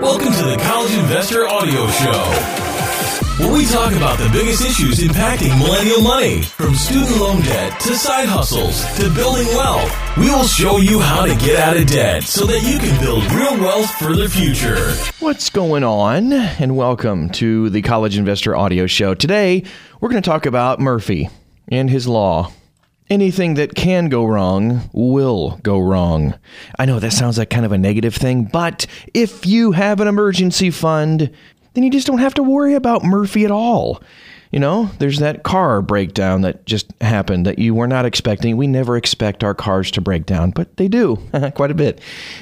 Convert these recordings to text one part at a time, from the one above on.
Welcome to the College Investor Audio Show where we talk about the biggest issues impacting millennial money, from student loan debt to side hustles to building wealth. We will show you how to get out of debt so that you can build real wealth for the future. What's going on? And welcome to the College Investor Audio Show. Today, we're going to talk about Murphy and his law. Anything that can go wrong will go wrong. I know that sounds like kind of a negative thing, but if you have an emergency fund, then you just don't have to worry about Murphy at all. You know, there's that car breakdown that just happened that you were not expecting. We never expect our cars to break down, but they do quite a bit.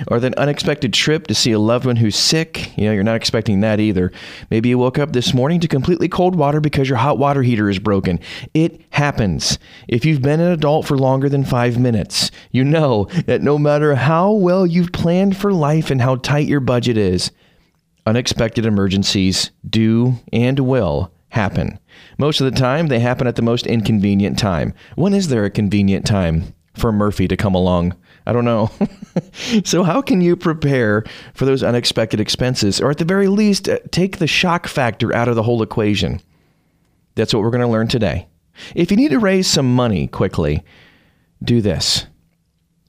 Or that unexpected trip to see a loved one who's sick. You know, you're not expecting that either. Maybe you woke up this morning to completely cold water because your hot water heater is broken. It happens. If you've been an adult for longer than five minutes, you know that no matter how well you've planned for life and how tight your budget is, unexpected emergencies do and will happen. Most of the time, they happen at the most inconvenient time. When is there a convenient time for Murphy to come along? I don't know. so, how can you prepare for those unexpected expenses, or at the very least, uh, take the shock factor out of the whole equation? That's what we're going to learn today. If you need to raise some money quickly, do this.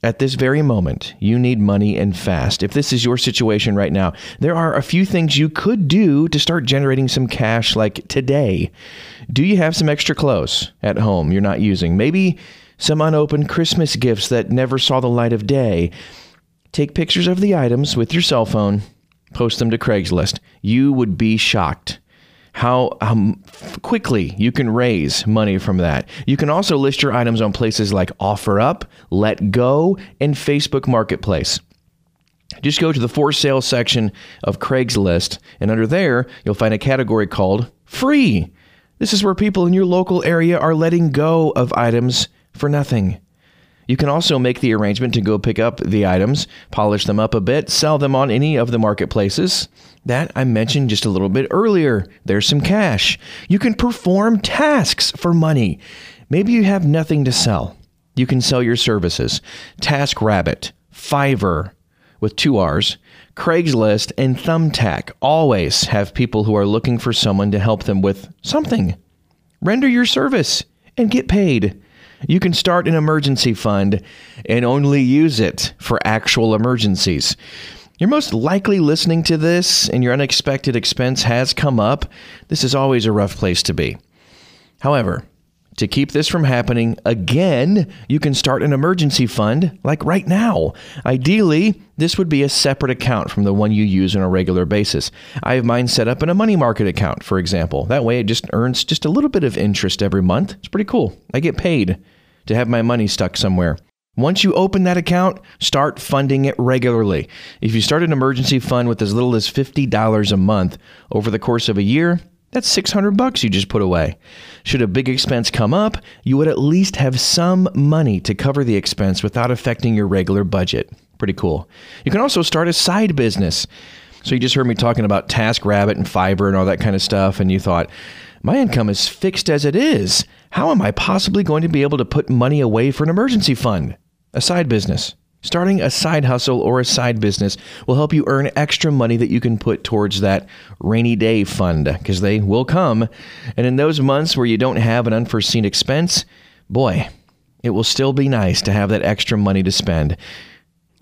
At this very moment, you need money and fast. If this is your situation right now, there are a few things you could do to start generating some cash like today. Do you have some extra clothes at home you're not using? Maybe some unopened Christmas gifts that never saw the light of day. Take pictures of the items with your cell phone, post them to Craigslist. You would be shocked how quickly you can raise money from that. You can also list your items on places like OfferUp, Let Go, and Facebook Marketplace. Just go to the for sale section of Craigslist, and under there, you'll find a category called Free. This is where people in your local area are letting go of items for nothing. You can also make the arrangement to go pick up the items, polish them up a bit, sell them on any of the marketplaces that I mentioned just a little bit earlier. There's some cash. You can perform tasks for money. Maybe you have nothing to sell. You can sell your services. TaskRabbit, Fiverr, with two R's, Craigslist, and Thumbtack always have people who are looking for someone to help them with something. Render your service and get paid. You can start an emergency fund and only use it for actual emergencies. You're most likely listening to this and your unexpected expense has come up. This is always a rough place to be. However, to keep this from happening again, you can start an emergency fund like right now. Ideally, this would be a separate account from the one you use on a regular basis. I have mine set up in a money market account, for example. That way it just earns just a little bit of interest every month. It's pretty cool. I get paid to have my money stuck somewhere. Once you open that account, start funding it regularly. If you start an emergency fund with as little as $50 a month over the course of a year, that's 600 bucks you just put away. Should a big expense come up, you would at least have some money to cover the expense without affecting your regular budget. Pretty cool. You can also start a side business. So you just heard me talking about TaskRabbit and Fiverr and all that kind of stuff and you thought, my income is fixed as it is. How am I possibly going to be able to put money away for an emergency fund? A side business. Starting a side hustle or a side business will help you earn extra money that you can put towards that rainy day fund because they will come. And in those months where you don't have an unforeseen expense, boy, it will still be nice to have that extra money to spend.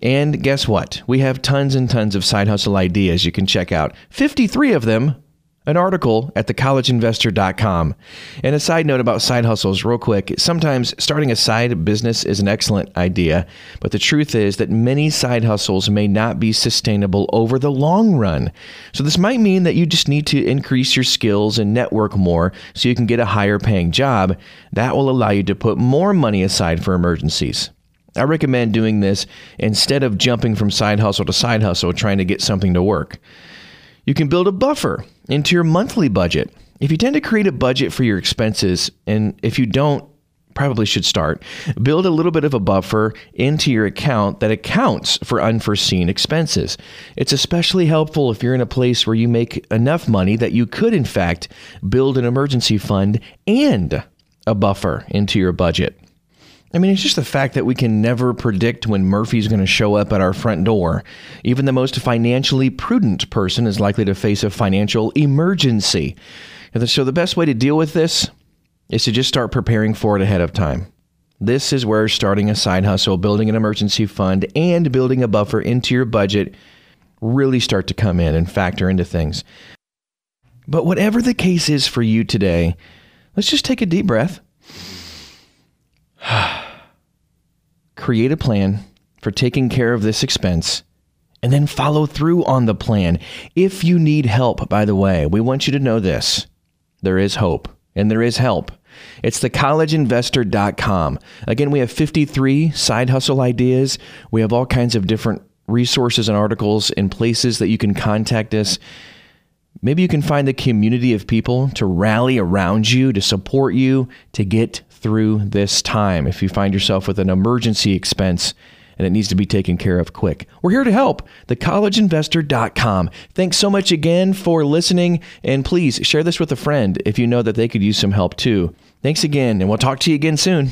And guess what? We have tons and tons of side hustle ideas you can check out. 53 of them an article at thecollegeinvestor.com. And a side note about side hustles, real quick sometimes starting a side business is an excellent idea, but the truth is that many side hustles may not be sustainable over the long run. So, this might mean that you just need to increase your skills and network more so you can get a higher paying job. That will allow you to put more money aside for emergencies. I recommend doing this instead of jumping from side hustle to side hustle trying to get something to work. You can build a buffer into your monthly budget. If you tend to create a budget for your expenses, and if you don't, probably should start, build a little bit of a buffer into your account that accounts for unforeseen expenses. It's especially helpful if you're in a place where you make enough money that you could, in fact, build an emergency fund and a buffer into your budget. I mean, it's just the fact that we can never predict when Murphy's going to show up at our front door. Even the most financially prudent person is likely to face a financial emergency. So, the best way to deal with this is to just start preparing for it ahead of time. This is where starting a side hustle, building an emergency fund, and building a buffer into your budget really start to come in and factor into things. But whatever the case is for you today, let's just take a deep breath. Create a plan for taking care of this expense and then follow through on the plan. If you need help, by the way, we want you to know this there is hope and there is help. It's thecollegeinvestor.com. Again, we have 53 side hustle ideas. We have all kinds of different resources and articles and places that you can contact us. Maybe you can find the community of people to rally around you, to support you, to get through this time. If you find yourself with an emergency expense and it needs to be taken care of quick, we're here to help. TheCollegeInvestor.com. Thanks so much again for listening, and please share this with a friend if you know that they could use some help too. Thanks again, and we'll talk to you again soon.